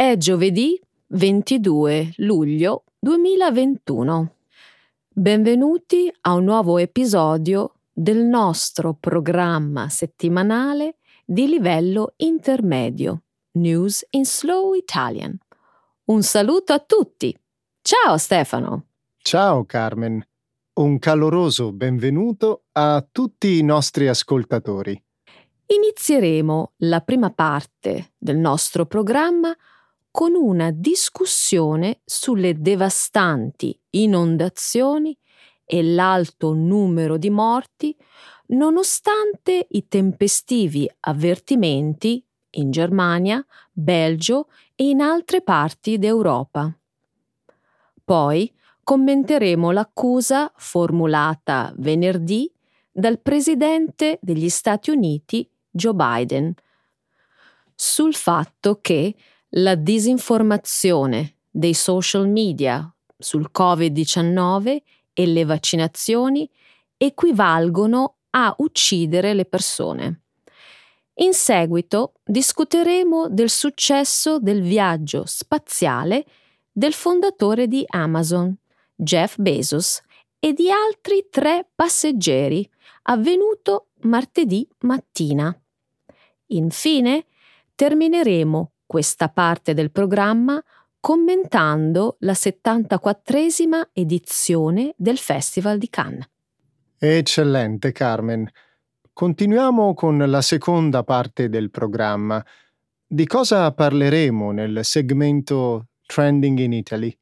È giovedì 22 luglio 2021. Benvenuti a un nuovo episodio del nostro programma settimanale di livello intermedio News in Slow Italian. Un saluto a tutti. Ciao Stefano. Ciao Carmen. Un caloroso benvenuto a tutti i nostri ascoltatori. Inizieremo la prima parte del nostro programma con una discussione sulle devastanti inondazioni e l'alto numero di morti nonostante i tempestivi avvertimenti in Germania, Belgio e in altre parti d'Europa. Poi commenteremo l'accusa formulata venerdì dal presidente degli Stati Uniti Joe Biden sul fatto che la disinformazione dei social media sul Covid-19 e le vaccinazioni equivalgono a uccidere le persone. In seguito discuteremo del successo del viaggio spaziale del fondatore di Amazon, Jeff Bezos, e di altri tre passeggeri, avvenuto martedì mattina. Infine, termineremo questa parte del programma commentando la 74esima edizione del Festival di Cannes. Eccellente, Carmen. Continuiamo con la seconda parte del programma. Di cosa parleremo nel segmento Trending in Italy?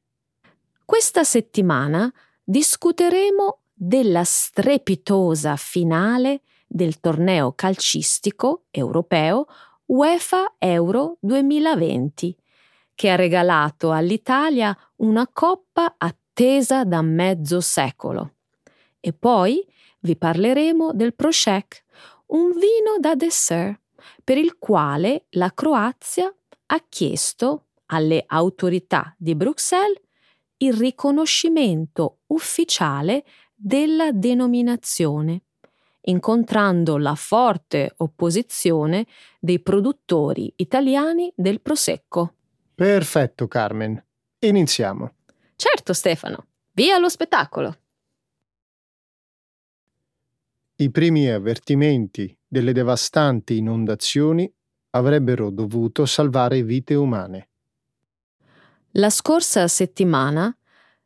Questa settimana discuteremo della strepitosa finale del torneo calcistico europeo UEFA Euro 2020, che ha regalato all'Italia una coppa attesa da mezzo secolo. E poi vi parleremo del Prosecco, un vino da dessert, per il quale la Croazia ha chiesto alle autorità di Bruxelles il riconoscimento ufficiale della denominazione incontrando la forte opposizione dei produttori italiani del Prosecco. Perfetto, Carmen. Iniziamo. Certo, Stefano. Via allo spettacolo. I primi avvertimenti delle devastanti inondazioni avrebbero dovuto salvare vite umane. La scorsa settimana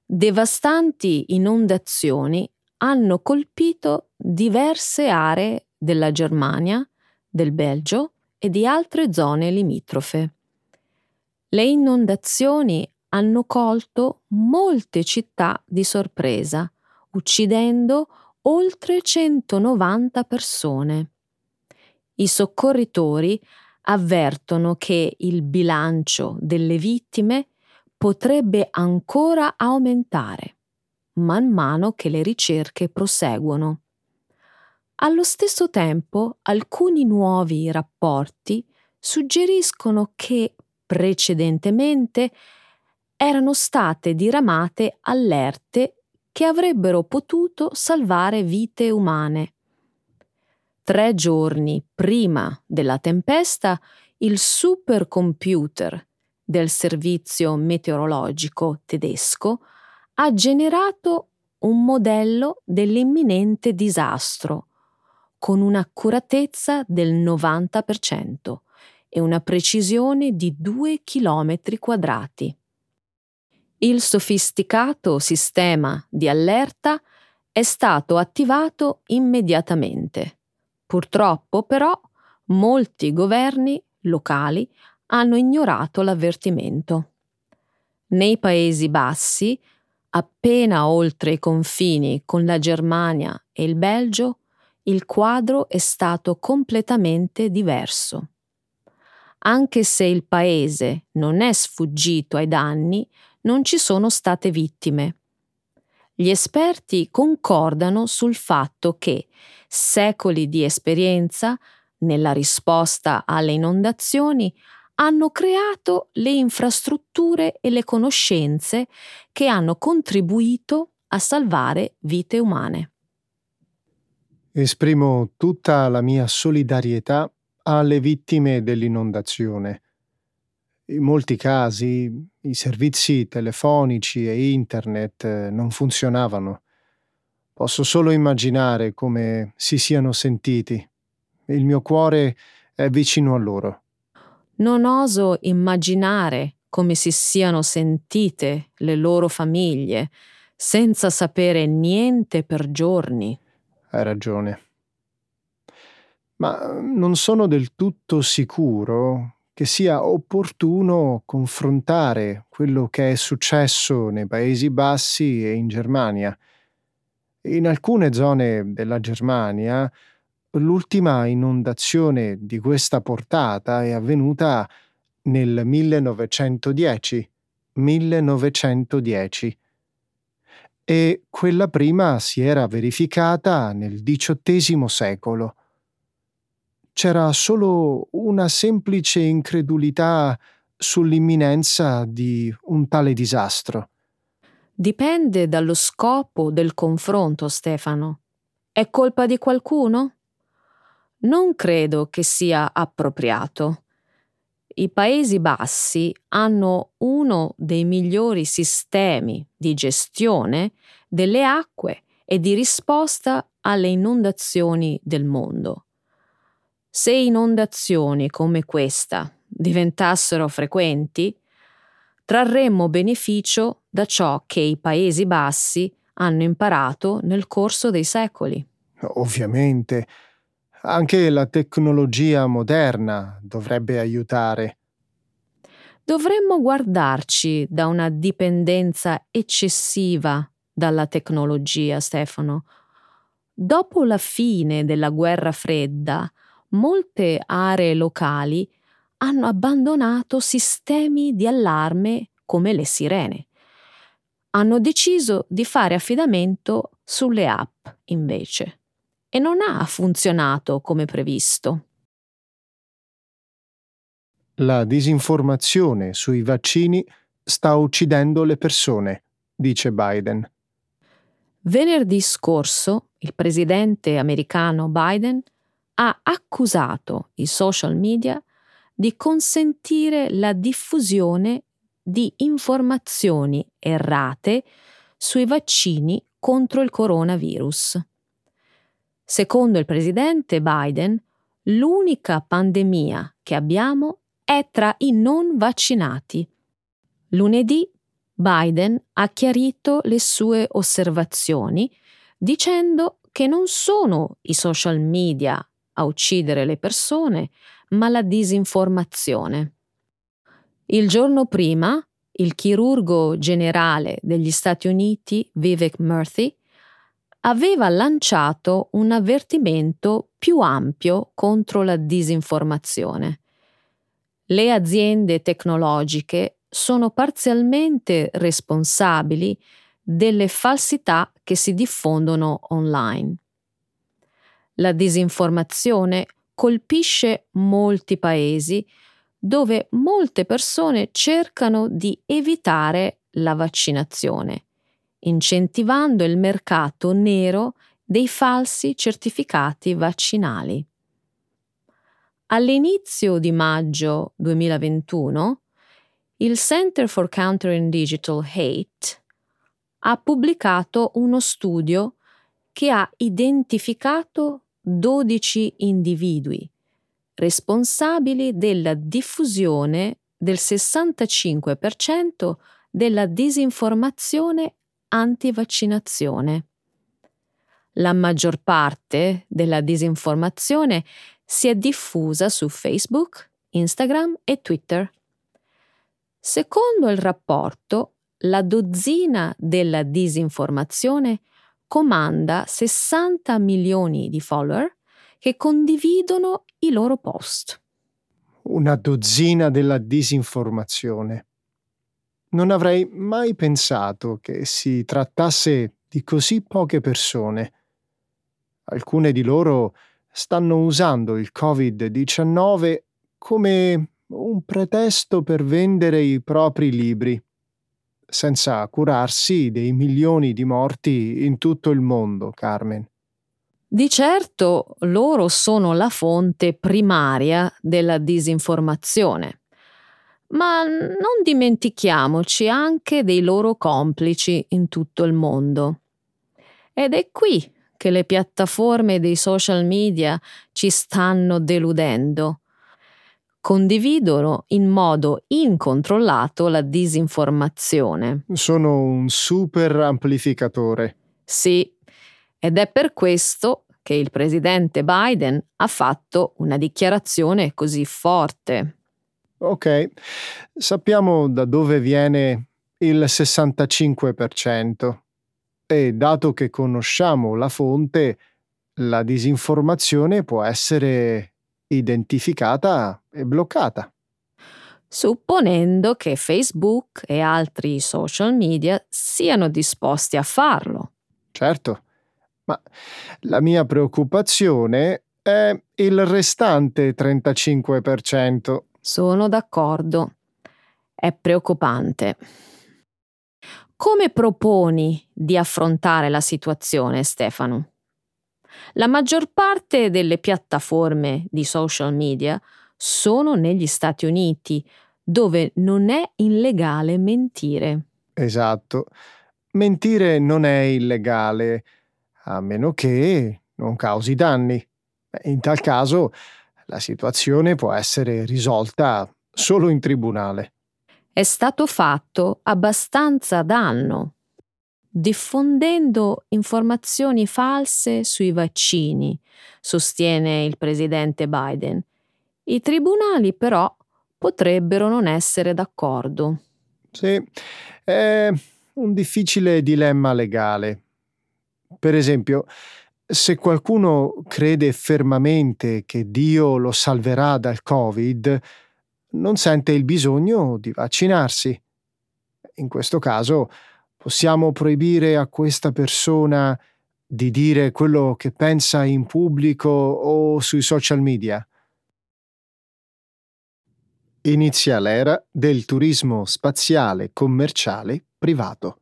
devastanti inondazioni hanno colpito diverse aree della Germania, del Belgio e di altre zone limitrofe. Le inondazioni hanno colto molte città di sorpresa, uccidendo oltre 190 persone. I soccorritori avvertono che il bilancio delle vittime potrebbe ancora aumentare man mano che le ricerche proseguono. Allo stesso tempo, alcuni nuovi rapporti suggeriscono che precedentemente erano state diramate allerte che avrebbero potuto salvare vite umane. Tre giorni prima della tempesta, il supercomputer del servizio meteorologico tedesco ha generato un modello dell'imminente disastro con un'accuratezza del 90% e una precisione di 2 km quadrati. Il sofisticato sistema di allerta è stato attivato immediatamente. Purtroppo però molti governi locali hanno ignorato l'avvertimento. Nei Paesi Bassi Appena oltre i confini con la Germania e il Belgio, il quadro è stato completamente diverso. Anche se il paese non è sfuggito ai danni, non ci sono state vittime. Gli esperti concordano sul fatto che secoli di esperienza nella risposta alle inondazioni hanno creato le infrastrutture e le conoscenze che hanno contribuito a salvare vite umane. Esprimo tutta la mia solidarietà alle vittime dell'inondazione. In molti casi i servizi telefonici e internet eh, non funzionavano. Posso solo immaginare come si siano sentiti. Il mio cuore è vicino a loro. Non oso immaginare come si siano sentite le loro famiglie senza sapere niente per giorni. Hai ragione. Ma non sono del tutto sicuro che sia opportuno confrontare quello che è successo nei Paesi Bassi e in Germania. In alcune zone della Germania l'ultima inondazione di questa portata è avvenuta nel 1910. 1910. E quella prima si era verificata nel XVIII secolo c'era solo una semplice incredulità sull'imminenza di un tale disastro. Dipende dallo scopo del confronto, Stefano. È colpa di qualcuno? Non credo che sia appropriato. I Paesi Bassi hanno uno dei migliori sistemi di gestione delle acque e di risposta alle inondazioni del mondo. Se inondazioni come questa diventassero frequenti, trarremmo beneficio da ciò che i Paesi Bassi hanno imparato nel corso dei secoli. Ovviamente. Anche la tecnologia moderna dovrebbe aiutare. Dovremmo guardarci da una dipendenza eccessiva dalla tecnologia, Stefano. Dopo la fine della guerra fredda, molte aree locali hanno abbandonato sistemi di allarme come le sirene. Hanno deciso di fare affidamento sulle app, invece, e non ha funzionato come previsto. La disinformazione sui vaccini sta uccidendo le persone, dice Biden. Venerdì scorso il presidente americano Biden ha accusato i social media di consentire la diffusione di informazioni errate sui vaccini contro il coronavirus. Secondo il presidente Biden, l'unica pandemia che abbiamo è tra i non vaccinati. Lunedì Biden ha chiarito le sue osservazioni dicendo che non sono i social media a uccidere le persone, ma la disinformazione. Il giorno prima, il chirurgo generale degli Stati Uniti, Vivek Murthy, aveva lanciato un avvertimento più ampio contro la disinformazione. Le aziende tecnologiche sono parzialmente responsabili delle falsità che si diffondono online. La disinformazione colpisce molti paesi dove molte persone cercano di evitare la vaccinazione, incentivando il mercato nero dei falsi certificati vaccinali. All'inizio di maggio 2021, il Center for Countering Digital Hate ha pubblicato uno studio che ha identificato 12 individui responsabili della diffusione del 65% della disinformazione antivaccinazione. La maggior parte della disinformazione si è diffusa su Facebook, Instagram e Twitter. Secondo il rapporto, la dozzina della disinformazione comanda 60 milioni di follower che condividono i loro post. Una dozzina della disinformazione. Non avrei mai pensato che si trattasse di così poche persone. Alcune di loro stanno usando il Covid-19 come un pretesto per vendere i propri libri senza curarsi dei milioni di morti in tutto il mondo, Carmen. Di certo loro sono la fonte primaria della disinformazione, Ma non dimentichiamoci anche dei loro complici in tutto il mondo. Ed è qui che le piattaforme dei social media ci stanno deludendo. Condividono in modo incontrollato la disinformazione. Sono un super amplificatore. Sì, ed è per questo che il presidente Biden ha fatto una dichiarazione così forte. Ok, sappiamo da dove viene il 65% e dato che conosciamo la fonte, la disinformazione può essere identificata e bloccata. Supponendo che Facebook e altri social media siano disposti a farlo. Certo, ma la mia preoccupazione è il restante 35%. Sono d'accordo. È preoccupante. Come proponi di affrontare la situazione, Stefano? La maggior parte delle piattaforme di social media sono negli Stati Uniti, dove non è illegale mentire. Esatto. Mentire non è illegale, a meno che non causi danni. In tal caso la situazione può essere risolta solo in tribunale è stato fatto abbastanza danno, diffondendo informazioni false sui vaccini, sostiene il presidente Biden. I tribunali però potrebbero non essere d'accordo. Sì, è un difficile dilemma legale. Per esempio, se qualcuno crede fermamente che Dio lo salverà dal Covid, non sente il bisogno di vaccinarsi. In questo caso possiamo proibire a questa persona di dire quello che pensa in pubblico o sui social media. Inizia l'era del turismo spaziale commerciale privato.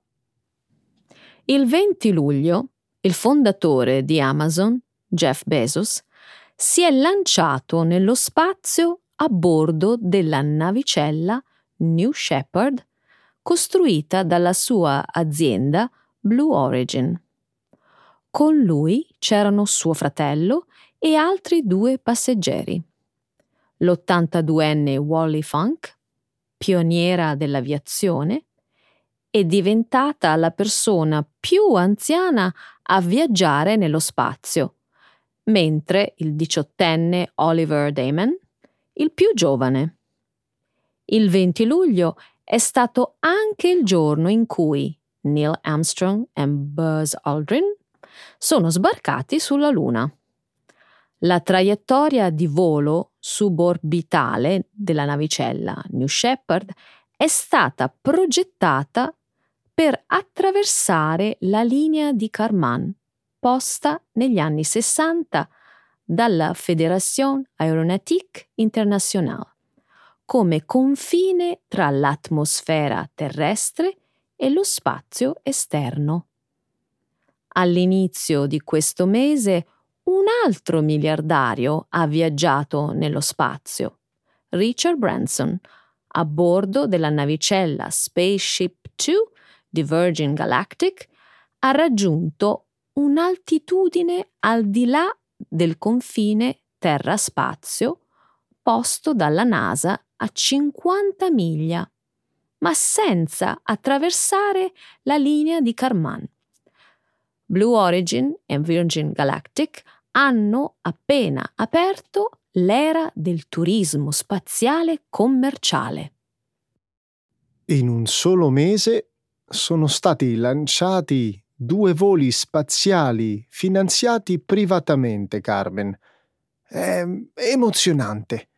Il 20 luglio il fondatore di Amazon, Jeff Bezos, si è lanciato nello spazio a bordo della navicella New Shepard costruita dalla sua azienda Blue Origin. Con lui c'erano suo fratello e altri due passeggeri. L'82enne Wally Funk, pioniera dell'aviazione, è diventata la persona più anziana a viaggiare nello spazio, mentre il diciottenne Oliver Damon il più giovane. Il 20 luglio è stato anche il giorno in cui Neil Armstrong e Buzz Aldrin sono sbarcati sulla Luna. La traiettoria di volo suborbitale della navicella New Shepard è stata progettata per attraversare la linea di Karman, posta negli anni 60 dalla Fédération Aéronautique Internationale come confine tra l'atmosfera terrestre e lo spazio esterno. All'inizio di questo mese un altro miliardario ha viaggiato nello spazio, Richard Branson, a bordo della navicella Spaceship 2 di Virgin Galactic, ha raggiunto un'altitudine al di là del confine terra-spazio posto dalla NASA a 50 miglia, ma senza attraversare la linea di Karman. Blue Origin e Virgin Galactic hanno appena aperto l'era del turismo spaziale commerciale. In un solo mese sono stati lanciati due voli spaziali finanziati privatamente, Carmen. È emozionante.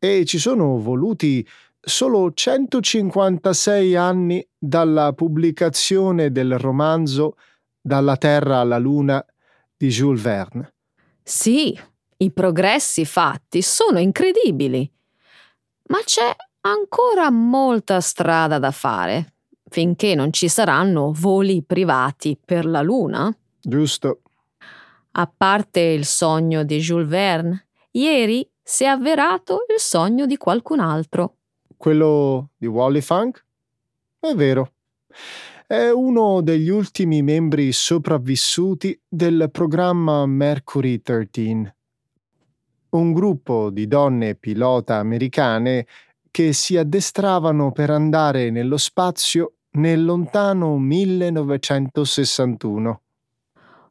E ci sono voluti solo 156 anni dalla pubblicazione del romanzo Dalla Terra alla Luna di Jules Verne. Sì, i progressi fatti sono incredibili. Ma c'è ancora molta strada da fare finché non ci saranno voli privati per la Luna? Giusto. A parte il sogno di Jules Verne, ieri si è avverato il sogno di qualcun altro. Quello di Wally Funk? È vero. È uno degli ultimi membri sopravvissuti del programma Mercury 13, un gruppo di donne pilota americane che si addestravano per andare nello spazio nel lontano 1961.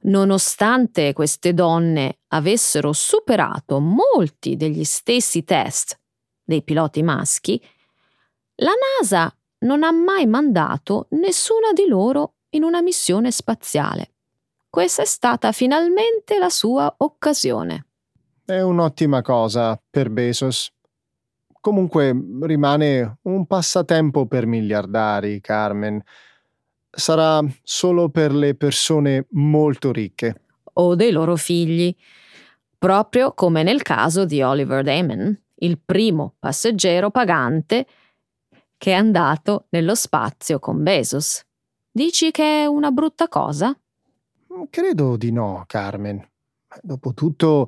Nonostante queste donne avessero superato molti degli stessi test dei piloti maschi, la NASA non ha mai mandato nessuna di loro in una missione spaziale. Questa è stata finalmente la sua occasione. È un'ottima cosa per Bezos. Comunque rimane un passatempo per miliardari, Carmen. Sarà solo per le persone molto ricche. O dei loro figli. Proprio come nel caso di Oliver Damon, il primo passeggero pagante che è andato nello spazio con Bezos. Dici che è una brutta cosa? Credo di no, Carmen. Dopotutto,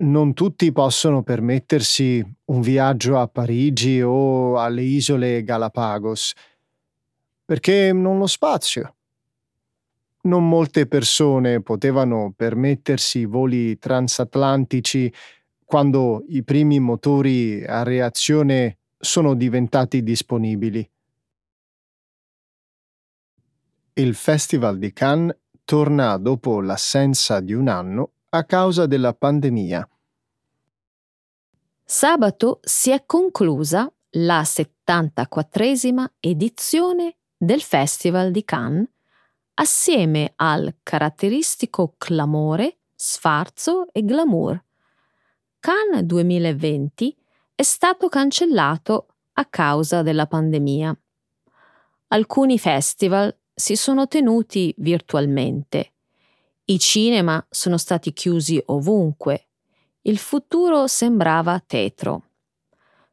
non tutti possono permettersi un viaggio a Parigi o alle isole Galapagos, perché non lo spazio. Non molte persone potevano permettersi voli transatlantici quando i primi motori a reazione sono diventati disponibili. Il Festival di Cannes torna dopo l'assenza di un anno a causa della pandemia. Sabato si è conclusa la 74esima edizione del Festival di Cannes assieme al caratteristico clamore, sfarzo e glamour. Cannes 2020 è stato cancellato a causa della pandemia. Alcuni festival si sono tenuti virtualmente i cinema sono stati chiusi ovunque. Il futuro sembrava tetro.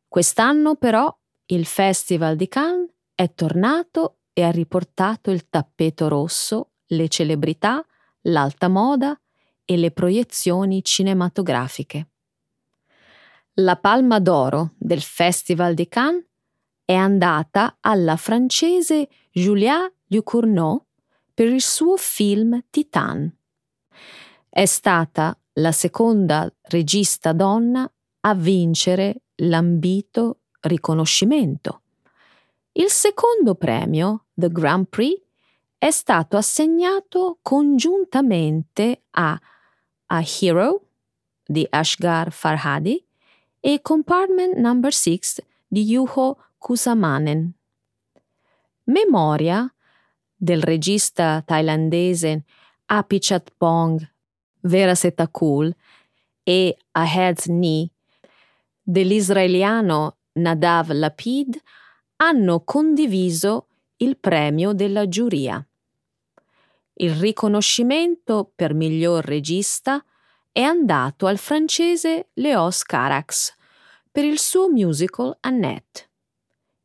Quest'anno però il Festival di Cannes è tornato e ha riportato il tappeto rosso, le celebrità, l'alta moda e le proiezioni cinematografiche. La palma d'oro del Festival di Cannes è andata alla francese Julia Ducournau per il suo film Titan. È stata la seconda regista donna a vincere l'ambito riconoscimento. Il secondo premio, The Grand Prix, è stato assegnato congiuntamente a A Hero di Ashgar Farhadi e Compartment No. 6 di Juho Kusamanen. Memoria del regista thailandese Apichat Pong Vera Setakul e Ahez Ni dell'israeliano Nadav Lapid hanno condiviso il premio della giuria. Il riconoscimento per miglior regista è andato al francese Leos Carax per il suo musical Annette.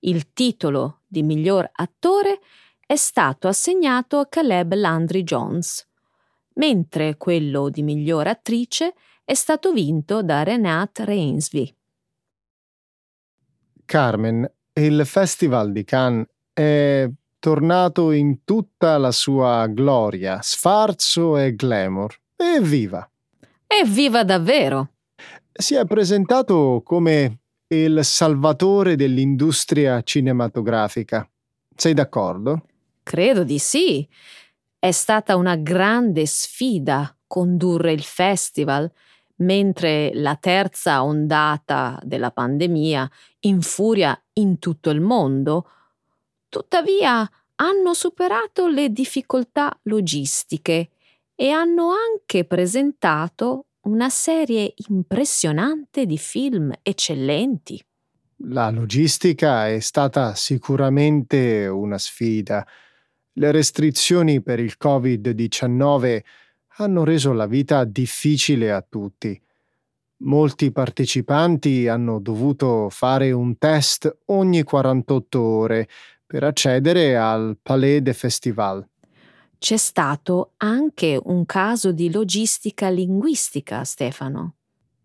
Il titolo di miglior attore è stato assegnato a Caleb Landry Jones mentre quello di miglior attrice è stato vinto da Renate Reinsby. Carmen, il Festival di Cannes è tornato in tutta la sua gloria, sfarzo e glamour. Evviva! Evviva davvero! Si è presentato come il salvatore dell'industria cinematografica. Sei d'accordo? Credo di sì. È stata una grande sfida condurre il festival, mentre la terza ondata della pandemia infuria in tutto il mondo. Tuttavia hanno superato le difficoltà logistiche e hanno anche presentato una serie impressionante di film eccellenti. La logistica è stata sicuramente una sfida le restrizioni per il Covid-19 hanno reso la vita difficile a tutti. Molti partecipanti hanno dovuto fare un test ogni 48 ore per accedere al Palais de Festival. C'è stato anche un caso di logistica linguistica, Stefano.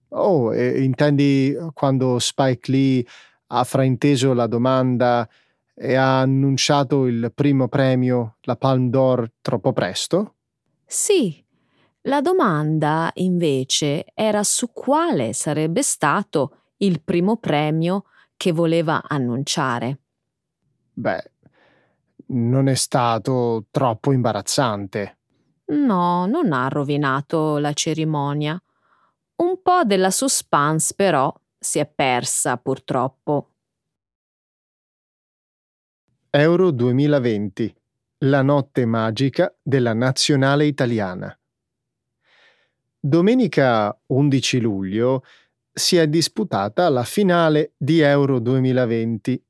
Oh, intendi quando Spike Lee ha frainteso la domanda e ha annunciato il primo premio, la Palme d'Or, troppo presto? Sì, la domanda invece era su quale sarebbe stato il primo premio che voleva annunciare. Beh, non è stato troppo imbarazzante. No, non ha rovinato la cerimonia. Un po' della suspense però si è persa purtroppo. Euro 2020. La notte magica della nazionale italiana. Domenica 11 luglio si è disputata la finale di Euro 2020,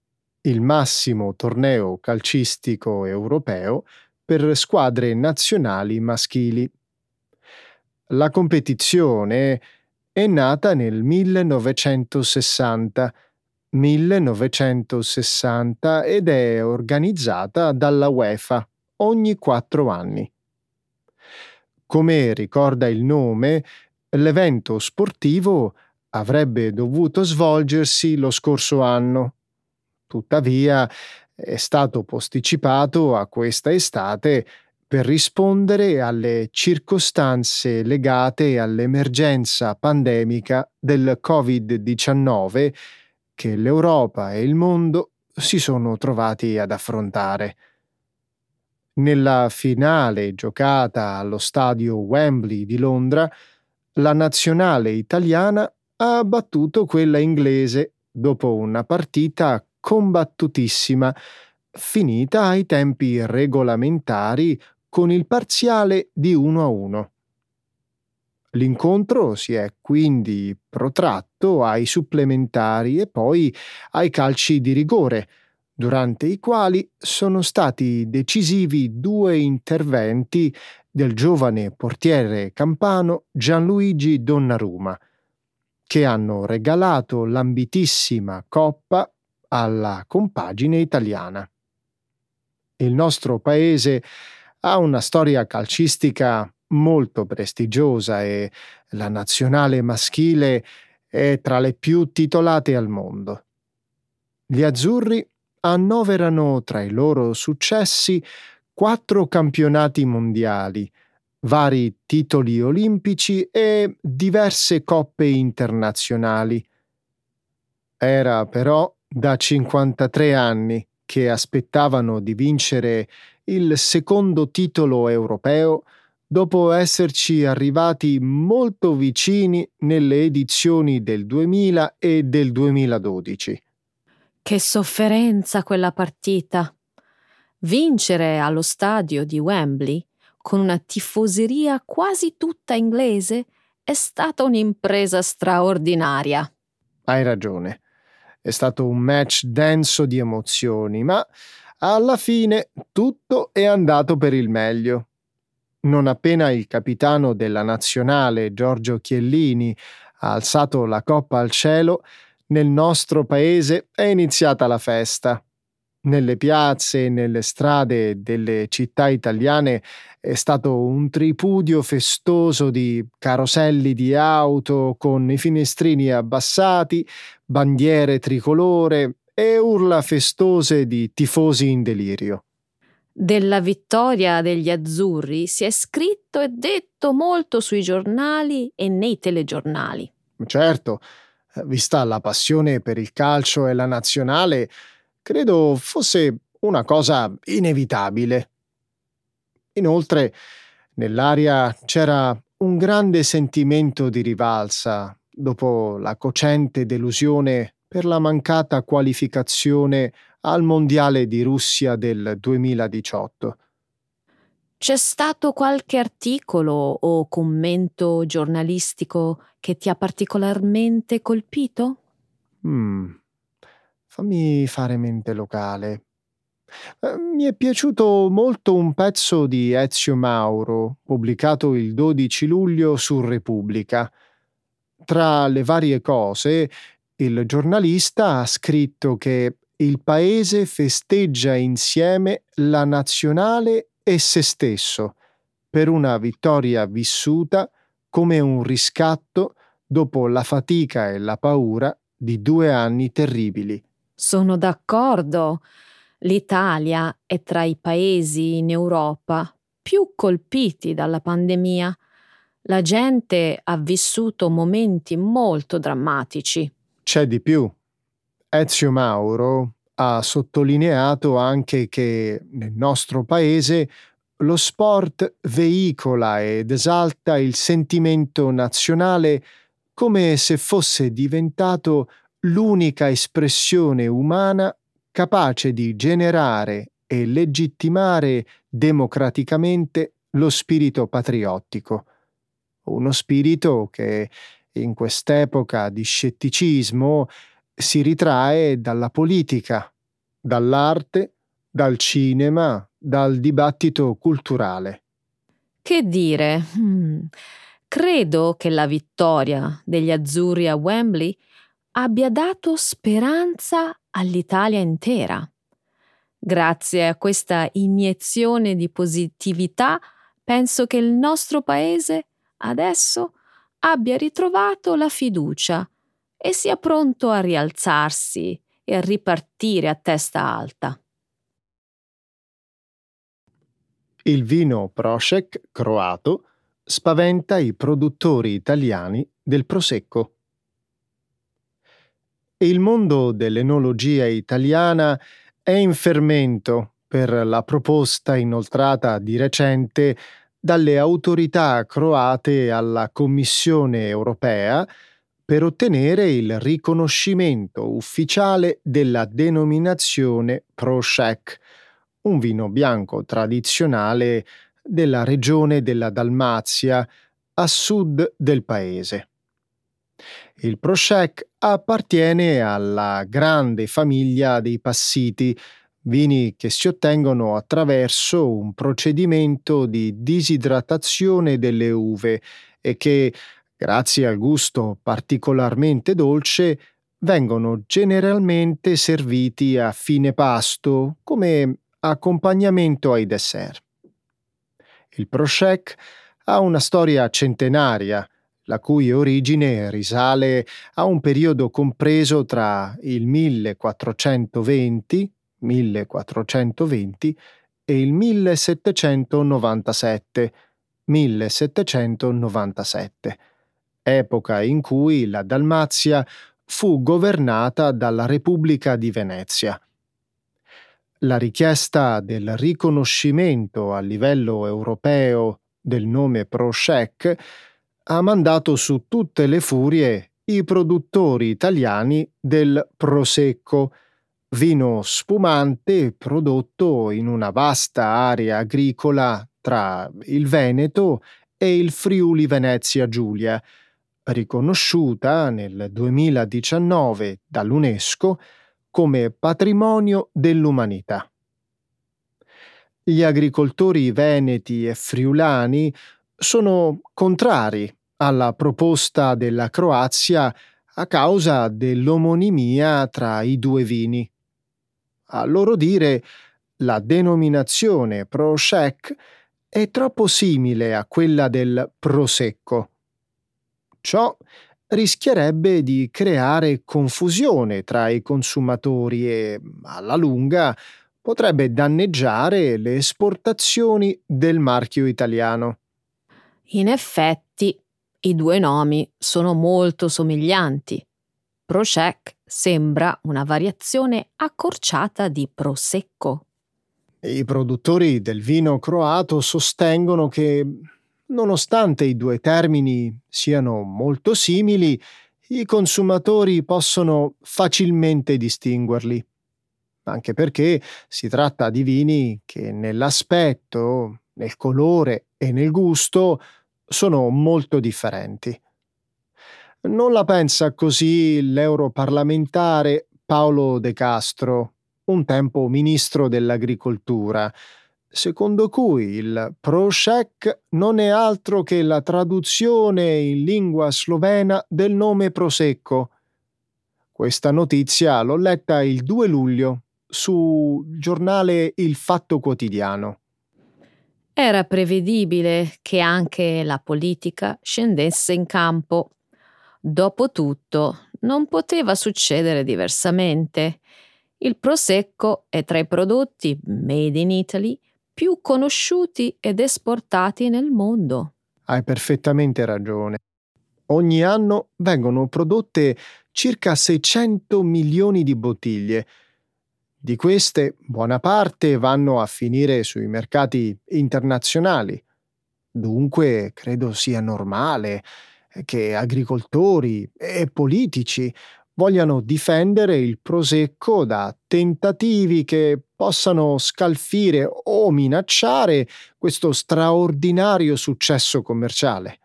il massimo torneo calcistico europeo per squadre nazionali maschili. La competizione è nata nel 1960, 1960 ed è organizzata dalla UEFA ogni quattro anni. Come ricorda il nome, l'evento sportivo avrebbe dovuto svolgersi lo scorso anno. Tuttavia è stato posticipato a questa estate per rispondere alle circostanze legate all'emergenza pandemica del Covid-19 che l'Europa e il mondo si sono trovati ad affrontare. Nella finale giocata allo stadio Wembley di Londra, la nazionale italiana ha battuto quella inglese dopo una partita combattutissima, finita ai tempi regolamentari con il parziale di 1 a 1. L'incontro si è quindi protratto ai supplementari e poi ai calci di rigore, durante i quali sono stati decisivi due interventi del giovane portiere campano Gianluigi Donnarumma, che hanno regalato l'ambitissima coppa alla compagine italiana. Il nostro paese ha una storia calcistica molto prestigiosa e la nazionale maschile è tra le più titolate al mondo. Gli azzurri annoverano tra i loro successi quattro campionati mondiali, vari titoli olimpici e diverse coppe internazionali. Era però da 53 anni che aspettavano di vincere il secondo titolo europeo dopo esserci arrivati molto vicini nelle edizioni del 2000 e del 2012. Che sofferenza quella partita! Vincere allo stadio di Wembley con una tifoseria quasi tutta inglese è stata un'impresa straordinaria. Hai ragione. È stato un match denso di emozioni, ma alla fine tutto è andato per il meglio. Non appena il capitano della nazionale Giorgio Chiellini ha alzato la coppa al cielo, nel nostro paese è iniziata la festa. Nelle piazze e nelle strade delle città italiane è stato un tripudio festoso di caroselli di auto con i finestrini abbassati, bandiere tricolore e urla festose di tifosi in delirio. Della vittoria degli azzurri si è scritto e detto molto sui giornali e nei telegiornali. Certo, vista la passione per il calcio e la nazionale, credo fosse una cosa inevitabile. Inoltre, nell'aria c'era un grande sentimento di rivalsa dopo la cocente delusione per la mancata qualificazione al Mondiale di Russia del 2018. C'è stato qualche articolo o commento giornalistico che ti ha particolarmente colpito? Mm. Fammi fare mente locale. Eh, mi è piaciuto molto un pezzo di Ezio Mauro, pubblicato il 12 luglio su Repubblica. Tra le varie cose, il giornalista ha scritto che il paese festeggia insieme la nazionale e se stesso per una vittoria vissuta come un riscatto dopo la fatica e la paura di due anni terribili. Sono d'accordo. L'Italia è tra i paesi in Europa più colpiti dalla pandemia. La gente ha vissuto momenti molto drammatici. C'è di più. Ezio Mauro ha sottolineato anche che nel nostro paese lo sport veicola ed esalta il sentimento nazionale come se fosse diventato l'unica espressione umana capace di generare e legittimare democraticamente lo spirito patriottico. Uno spirito che in quest'epoca di scetticismo si ritrae dalla politica, dall'arte, dal cinema, dal dibattito culturale. Che dire? Hmm. Credo che la vittoria degli azzurri a Wembley abbia dato speranza all'Italia intera. Grazie a questa iniezione di positività, penso che il nostro paese adesso abbia ritrovato la fiducia e sia pronto a rialzarsi e a ripartire a testa alta. Il vino Prošek croato spaventa i produttori italiani del Prosecco. Il mondo dell'enologia italiana è in fermento per la proposta inoltrata di recente dalle autorità croate alla Commissione europea per ottenere il riconoscimento ufficiale della denominazione Prošek, un vino bianco tradizionale della regione della Dalmazia, a sud del paese. Il Prošek appartiene alla grande famiglia dei passiti, vini che si ottengono attraverso un procedimento di disidratazione delle uve e che grazie al gusto particolarmente dolce, vengono generalmente serviti a fine pasto come accompagnamento ai dessert. Il Prošek ha una storia centenaria, la cui origine risale a un periodo compreso tra il 1420, 1420 e il 1797, 1797 epoca in cui la Dalmazia fu governata dalla Repubblica di Venezia. La richiesta del riconoscimento a livello europeo del nome Prošek ha mandato su tutte le furie i produttori italiani del Prosecco, vino spumante prodotto in una vasta area agricola tra il Veneto e il Friuli Venezia Giulia, riconosciuta nel 2019 dall'UNESCO come patrimonio dell'umanità. Gli agricoltori veneti e friulani sono contrari alla proposta della Croazia a causa dell'omonimia tra i due vini. A loro dire, la denominazione Prošek è troppo simile a quella del Prosecco Ciò rischierebbe di creare confusione tra i consumatori e, alla lunga, potrebbe danneggiare le esportazioni del marchio italiano. In effetti, i due nomi sono molto somiglianti. Prošek sembra una variazione accorciata di Prosecco. I produttori del vino croato sostengono che Nonostante i due termini siano molto simili, i consumatori possono facilmente distinguerli, anche perché si tratta di vini che nell'aspetto, nel colore e nel gusto sono molto differenti. Non la pensa così l'europarlamentare Paolo De Castro, un tempo ministro dell'agricoltura, secondo cui il Prošek non è altro che la traduzione in lingua slovena del nome Prosecco. Questa notizia l'ho letta il 2 luglio sul giornale Il Fatto Quotidiano. Era prevedibile che anche la politica scendesse in campo. Dopotutto, non poteva succedere diversamente. Il Prosecco è tra i prodotti made in Italy più conosciuti ed esportati nel mondo. Hai perfettamente ragione. Ogni anno vengono prodotte circa 600 milioni di bottiglie. Di queste, buona parte vanno a finire sui mercati internazionali. Dunque, credo sia normale che agricoltori e politici vogliano difendere il prosecco da tentativi che possano scalfire o minacciare questo straordinario successo commerciale.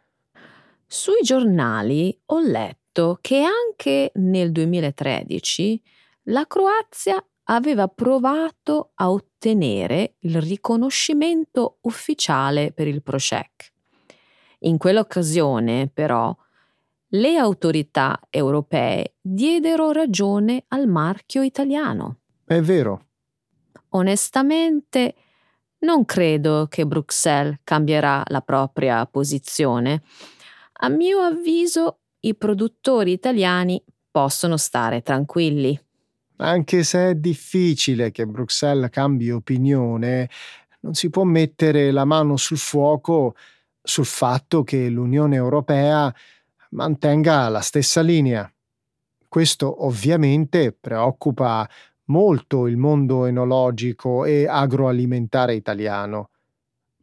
Sui giornali ho letto che anche nel 2013 la Croazia aveva provato a ottenere il riconoscimento ufficiale per il Prosek. In quell'occasione, però, le autorità europee diedero ragione al marchio italiano. È vero. Onestamente, non credo che Bruxelles cambierà la propria posizione. A mio avviso, i produttori italiani possono stare tranquilli. Anche se è difficile che Bruxelles cambi opinione, non si può mettere la mano sul fuoco sul fatto che l'Unione Europea mantenga la stessa linea. Questo ovviamente preoccupa molto il mondo enologico e agroalimentare italiano.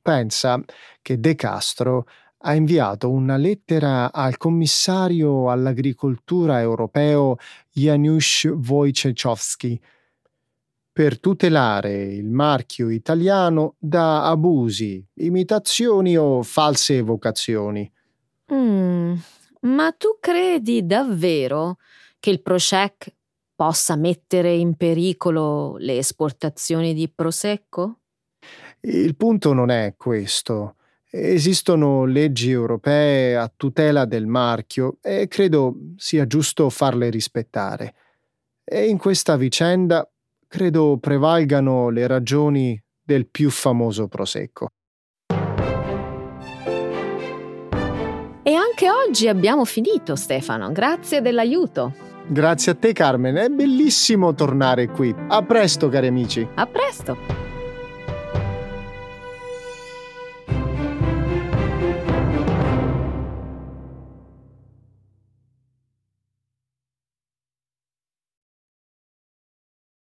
Pensa che De Castro ha inviato una lettera al commissario all'agricoltura europeo Janusz Wojciechowski per tutelare il marchio italiano da abusi, imitazioni o false evocazioni. Mm, ma tu credi davvero che il Prosec possa mettere in pericolo le esportazioni di Prosecco? Il punto non è questo. Esistono leggi europee a tutela del marchio e credo sia giusto farle rispettare. E in questa vicenda credo prevalgano le ragioni del più famoso Prosecco. E anche oggi abbiamo finito, Stefano. Grazie dell'aiuto. Grazie a te, Carmen. È bellissimo tornare qui. A presto, cari amici. A presto.